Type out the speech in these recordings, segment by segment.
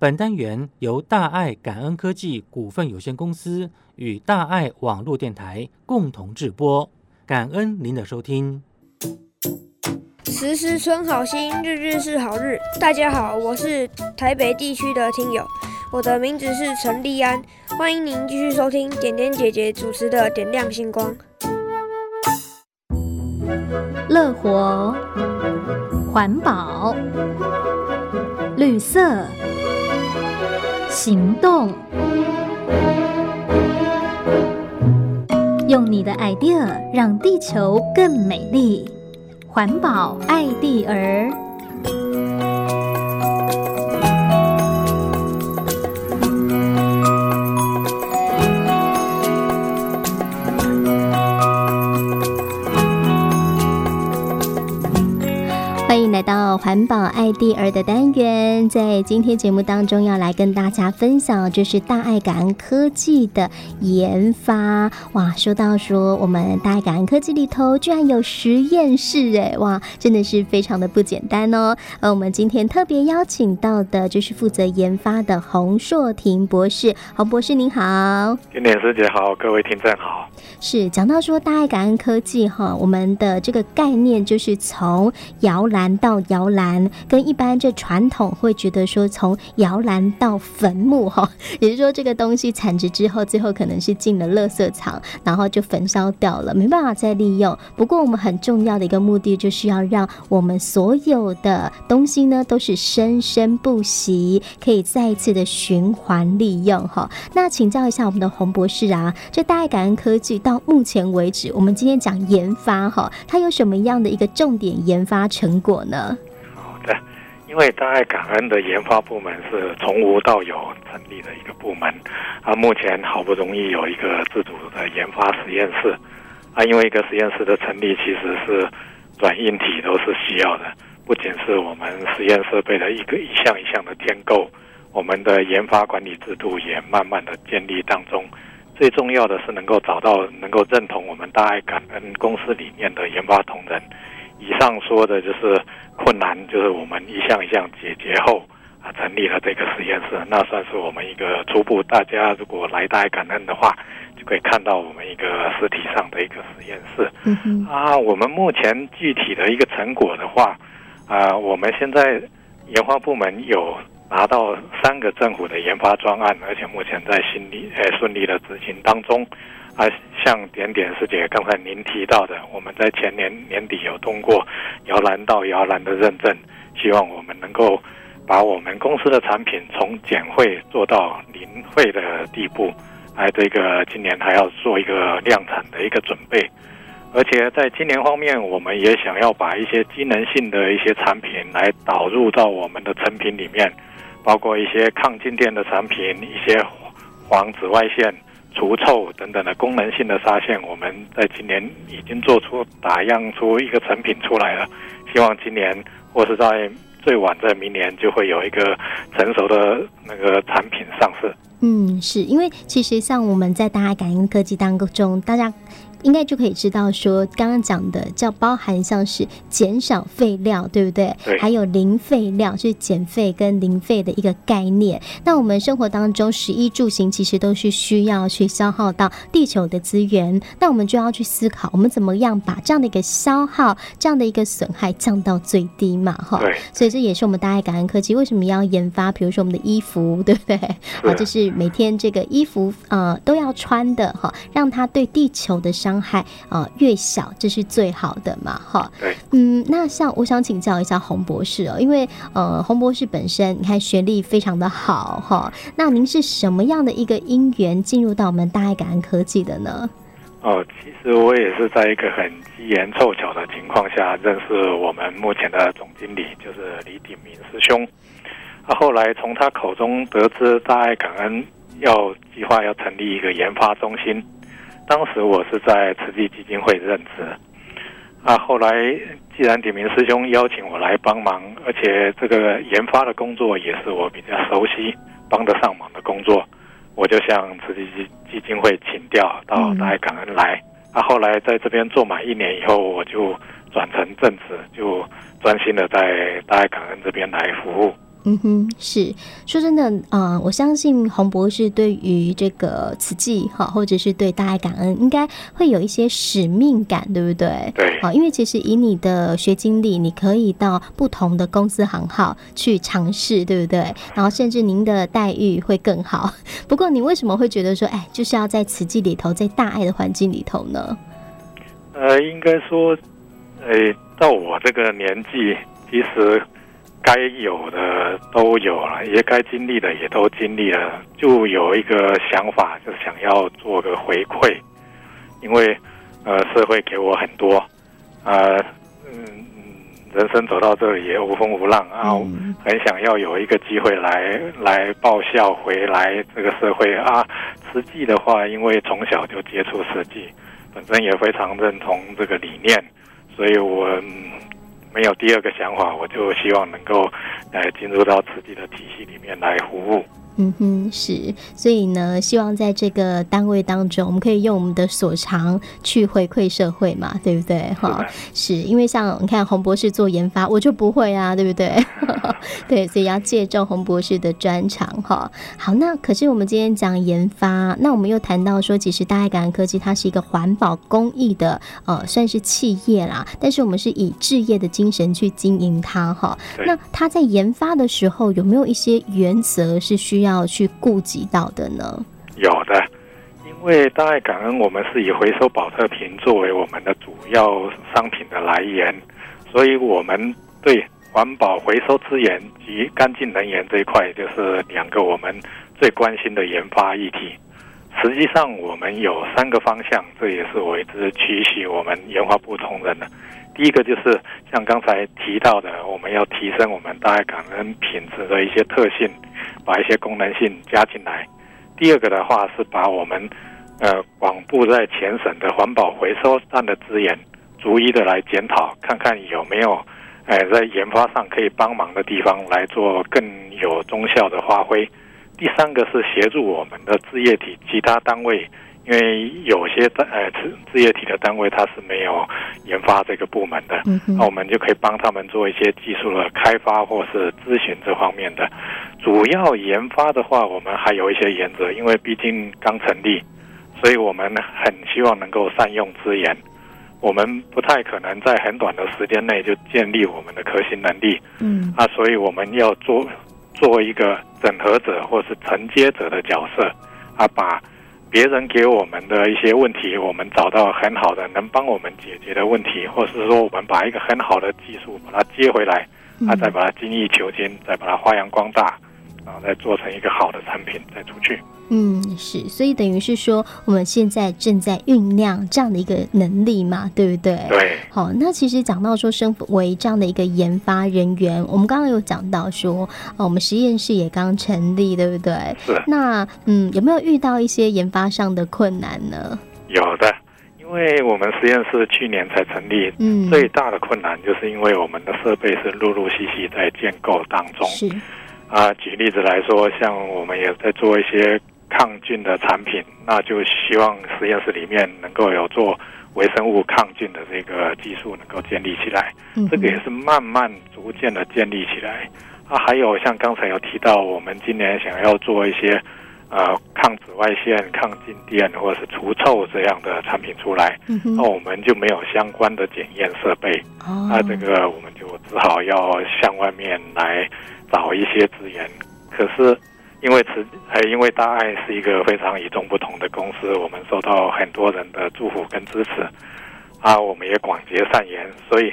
本单元由大爱感恩科技股份有限公司与大爱网络电台共同制播，感恩您的收听。时时存好心，日日是好日。大家好，我是台北地区的听友，我的名字是陈立安，欢迎您继续收听点点姐姐主持的《点亮星光》。乐活，环保，绿色，行动，用你的 idea 让地球更美丽。环保爱地儿。来到环保爱地儿的单元，在今天节目当中要来跟大家分享，就是大爱感恩科技的研发。哇，说到说我们大爱感恩科技里头居然有实验室，哎，哇，真的是非常的不简单哦。而我们今天特别邀请到的就是负责研发的洪硕廷博士，洪博士您好，点点师姐好，各位听众好。是讲到说大爱感恩科技哈，我们的这个概念就是从摇篮蓝到摇篮跟一般这传统会觉得说，从摇篮到坟墓哈，也就是说这个东西产值之后，最后可能是进了垃圾场，然后就焚烧掉了，没办法再利用。不过我们很重要的一个目的，就是要让我们所有的东西呢，都是生生不息，可以再一次的循环利用哈。那请教一下我们的洪博士啊，这大爱感恩科技到目前为止，我们今天讲研发哈，它有什么样的一个重点研发成果呢？好的，因为大爱感恩的研发部门是从无到有成立的一个部门，啊，目前好不容易有一个自主的研发实验室，啊，因为一个实验室的成立其实是软硬体都是需要的，不仅是我们实验设备的一个一项一项的添购，我们的研发管理制度也慢慢的建立当中，最重要的是能够找到能够认同我们大爱感恩公司理念的研发同仁。以上说的就是困难，就是我们一项一项解决后啊，成立了这个实验室，那算是我们一个初步。大家如果来大爱感恩的话，就可以看到我们一个实体上的一个实验室。嗯哼。啊，我们目前具体的一个成果的话，啊，我们现在研发部门有拿到三个政府的研发专案，而且目前在顺利呃顺利的执行当中。啊，像点点师姐刚才您提到的，我们在前年年底有通过摇篮到摇篮的认证，希望我们能够把我们公司的产品从减会做到零会的地步，来这个今年还要做一个量产的一个准备，而且在今年方面，我们也想要把一些机能性的一些产品来导入到我们的成品里面，包括一些抗静电的产品，一些防紫外线。除臭等等的功能性的纱线，我们在今年已经做出打样出一个成品出来了，希望今年或是在最晚在明年就会有一个成熟的那个产品上市。嗯，是因为其实像我们在大爱感应科技当中，大家。应该就可以知道说，刚刚讲的叫包含像是减少废料，对不对？对。还有零废料，就是减废跟零废的一个概念。那我们生活当中，食衣住行其实都是需要去消耗到地球的资源。那我们就要去思考，我们怎么样把这样的一个消耗、这样的一个损害降到最低嘛？哈。对。所以这也是我们大爱感恩科技为什么要研发，比如说我们的衣服，对不对？啊，就是每天这个衣服呃都要穿的哈，让它对地球的伤伤害啊越小，这是最好的嘛，哈。对。嗯，那像我想请教一下洪博士哦，因为呃，洪博士本身你看学历非常的好哈，那您是什么样的一个因缘进入到我们大爱感恩科技的呢？哦，其实我也是在一个很机缘凑巧的情况下认识我们目前的总经理，就是李鼎明师兄。他后来从他口中得知大爱感恩要计划要成立一个研发中心。当时我是在慈济基金会任职，啊，后来既然鼎明师兄邀请我来帮忙，而且这个研发的工作也是我比较熟悉、帮得上忙的工作，我就向慈济基基金会请调到大爱感恩来。啊，后来在这边做满一年以后，我就转成正职，就专心的在大爱感恩这边来服务。嗯哼，是说真的，嗯、呃，我相信洪博士对于这个慈济哈，或者是对大爱感恩，应该会有一些使命感，对不对？对。好，因为其实以你的学经历，你可以到不同的公司行号去尝试，对不对？然后甚至您的待遇会更好。不过，你为什么会觉得说，哎，就是要在慈济里头，在大爱的环境里头呢？呃，应该说，哎，到我这个年纪，其实。该有的都有了，也该经历的也都经历了，就有一个想法，就想要做个回馈，因为呃社会给我很多，呃嗯人生走到这里也无风无浪啊，很想要有一个机会来来报效回来这个社会啊。实际的话，因为从小就接触慈济，本身也非常认同这个理念，所以我。没有第二个想法，我就希望能够呃进入到自己的体系里面来服务。嗯哼，是，所以呢，希望在这个单位当中，我们可以用我们的所长去回馈社会嘛，对不对？哈，是因为像你看洪博士做研发，我就不会啊，对不对？对，所以要借重洪博士的专长哈。好，那可是我们今天讲研发，那我们又谈到说，其实大爱感恩科技它是一个环保公益的呃，算是企业啦，但是我们是以置业的精神去经营它哈。那它在研发的时候有没有一些原则是需要？要去顾及到的呢？有的，因为大爱感恩，我们是以回收保特瓶作为我们的主要商品的来源，所以我们对环保回收资源及干净能源这一块，就是两个我们最关心的研发议题。实际上，我们有三个方向，这也是我一直期许我们研发部同仁的。第一个就是像刚才提到的，我们要提升我们大爱感恩品质的一些特性，把一些功能性加进来。第二个的话是把我们呃广布在全省的环保回收站的资源，逐一的来检讨，看看有没有呃在研发上可以帮忙的地方，来做更有中效的发挥。第三个是协助我们的置业体其他单位。因为有些单呃置置业体的单位，它是没有研发这个部门的，那、嗯、我们就可以帮他们做一些技术的开发或是咨询这方面的。主要研发的话，我们还有一些原则，因为毕竟刚成立，所以我们很希望能够善用资源。我们不太可能在很短的时间内就建立我们的核心能力，嗯，啊，所以我们要做做一个整合者或是承接者的角色，啊，把。别人给我们的一些问题，我们找到很好的能帮我们解决的问题，或是说我们把一个很好的技术把它接回来，啊，再把它精益求精，再把它发扬光大，然后再做成一个好的产品再出去。嗯，是，所以等于是说，我们现在正在酝酿这样的一个能力嘛，对不对？对。好，那其实讲到说，身为这样的一个研发人员，我们刚刚有讲到说，哦，我们实验室也刚成立，对不对？是。那嗯，有没有遇到一些研发上的困难呢？有的，因为我们实验室去年才成立，嗯，最大的困难就是因为我们的设备是陆陆续续在建构当中。是。啊，举例子来说，像我们也在做一些。抗菌的产品，那就希望实验室里面能够有做微生物抗菌的这个技术能够建立起来。这个也是慢慢逐渐的建立起来。啊，还有像刚才有提到，我们今年想要做一些呃抗紫外线、抗静电或者是除臭这样的产品出来，那我们就没有相关的检验设备。那这个我们就只好要向外面来找一些资源。可是。因为慈还因为大爱是一个非常与众不同的公司，我们受到很多人的祝福跟支持，啊，我们也广结善缘，所以。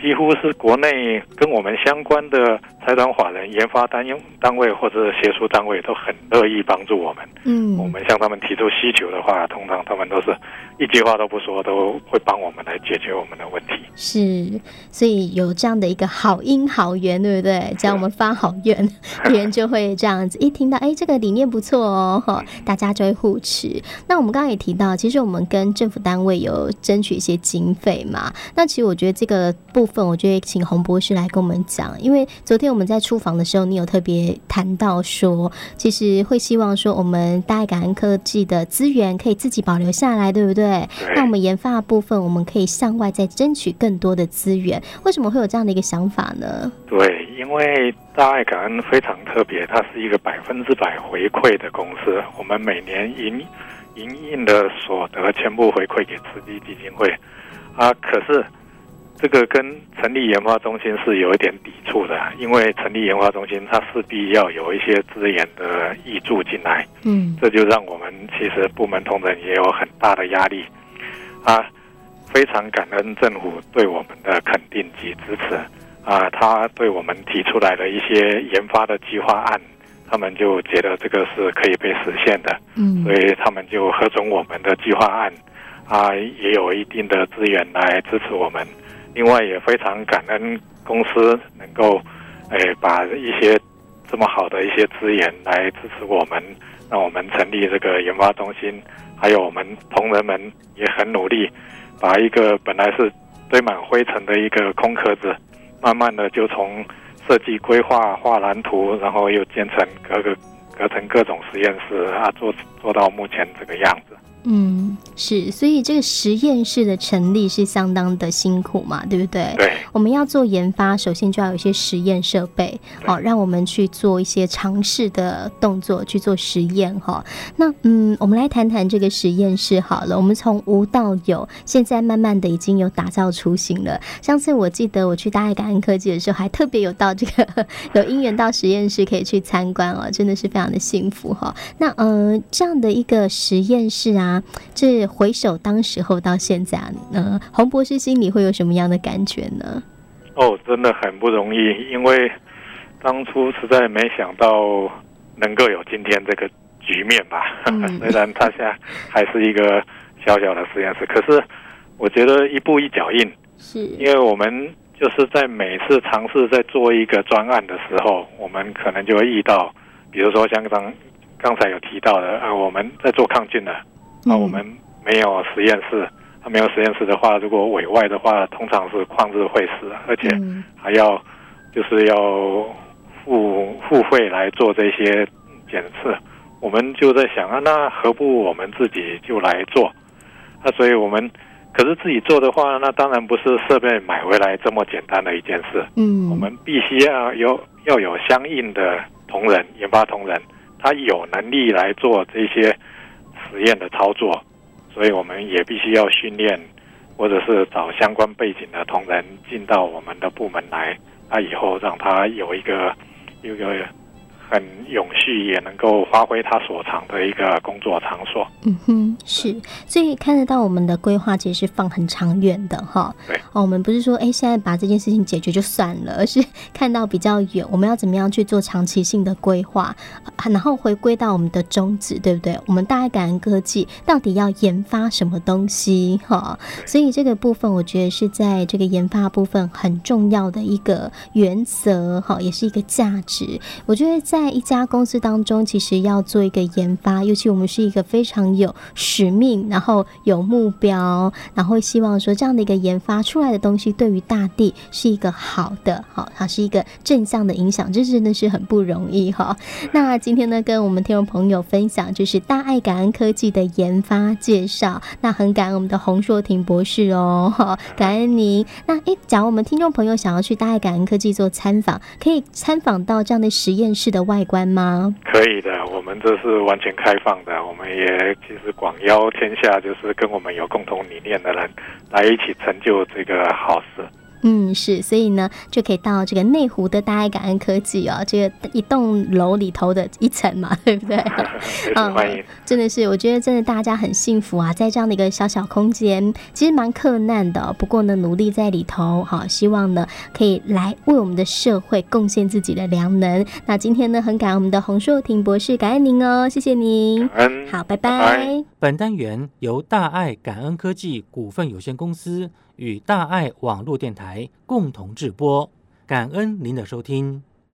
几乎是国内跟我们相关的财团法人、研发单用单位或者学术单位都很乐意帮助我们。嗯，我们向他们提出需求的话，通常他们都是一句话都不说，都会帮我们来解决我们的问题。是，所以有这样的一个好因好缘，对不对？只要我们发好愿，别人就会这样子一听到，哎，这个理念不错哦，哈，大家就会互持。那我们刚刚也提到，其实我们跟政府单位有争取一些经费嘛。那其实我觉得这个部分。我觉得请洪博士来跟我们讲，因为昨天我们在出访的时候，你有特别谈到说，其实会希望说我们大爱感恩科技的资源可以自己保留下来，对不对？那我们研发的部分，我们可以向外再争取更多的资源。为什么会有这样的一个想法呢？对，因因为大爱感恩非常特别，它是一个百分之百回馈的公司。我们每年营营运的所得全部回馈给慈济基金会啊。可是这个跟成立研发中心是有一点抵触的，因为成立研发中心，它势必要有一些资源的挹注进来。嗯，这就让我们其实部门同仁也有很大的压力啊。非常感恩政府对我们的肯定及支持。啊，他对我们提出来的一些研发的计划案，他们就觉得这个是可以被实现的，嗯，所以他们就核准我们的计划案，啊，也有一定的资源来支持我们。另外，也非常感恩公司能够，诶，把一些这么好的一些资源来支持我们，让我们成立这个研发中心。还有我们同仁们也很努力，把一个本来是堆满灰尘的一个空壳子。慢慢的就从设计规划画蓝图，然后又建成各个隔成各种实验室啊，做做到目前这个样子。嗯，是，所以这个实验室的成立是相当的辛苦嘛，对不对？对。我们要做研发，首先就要有一些实验设备，好，让我们去做一些尝试的动作，去做实验哈。那嗯，我们来谈谈这个实验室好了。我们从无到有，现在慢慢的已经有打造雏形了。上次我记得我去大爱感恩科技的时候，还特别有到这个 有因缘到实验室可以去参观哦，真的是非常的幸福哈。那嗯，这样的一个实验室啊。这回首当时候到现在，呃，洪博士心里会有什么样的感觉呢？哦，真的很不容易，因为当初实在没想到能够有今天这个局面吧。嗯、虽然它现在还是一个小小的实验室，可是我觉得一步一脚印，是因为我们就是在每次尝试在做一个专案的时候，我们可能就会遇到，比如说像刚刚才有提到的，呃，我们在做抗菌的。那、啊、我们没有实验室，他没有实验室的话，如果委外的话，通常是旷日费时，而且还要就是要付付费来做这些检测。我们就在想啊，那何不我们自己就来做？那、啊、所以我们可是自己做的话，那当然不是设备买回来这么简单的一件事。嗯，我们必须要有要有相应的同仁，研发同仁，他有能力来做这些。实验的操作，所以我们也必须要训练，或者是找相关背景的同仁进到我们的部门来，那以后让他有一个有一个。很永续，也能够发挥他所长的一个工作场所。嗯哼，是，所以看得到我们的规划其实是放很长远的哈。对，哦，我们不是说哎，现在把这件事情解决就算了，而是看到比较远，我们要怎么样去做长期性的规划，然后回归到我们的宗旨，对不对？我们大爱感恩科技到底要研发什么东西哈？所以这个部分，我觉得是在这个研发部分很重要的一个原则哈，也是一个价值。我觉得在在一家公司当中，其实要做一个研发，尤其我们是一个非常有使命，然后有目标，然后希望说这样的一个研发出来的东西对于大地是一个好的，好，它是一个正向的影响，这真的是很不容易哈。那今天呢，跟我们听众朋友分享就是大爱感恩科技的研发介绍，那很感恩我们的洪硕婷博士哦，好，感恩您。那诶，假如我们听众朋友想要去大爱感恩科技做参访，可以参访到这样的实验室的外观吗？可以的，我们这是完全开放的。我们也其实广邀天下，就是跟我们有共同理念的人来一起成就这个好事。嗯，是，所以呢，就可以到这个内湖的大爱感恩科技哦，这个一栋楼里头的一层嘛，对不对？嗯，欢迎。真的是，我觉得真的大家很幸福啊，在这样的一个小小空间，其实蛮克难的，不过呢，努力在里头，好，希望呢可以来为我们的社会贡献自己的良能。那今天呢，很感恩我们的洪硕廷博士，感恩您哦，谢谢您。感恩。好，拜拜。拜拜。本单元由大爱感恩科技股份有限公司与大爱网络电台共同制播，感恩您的收听。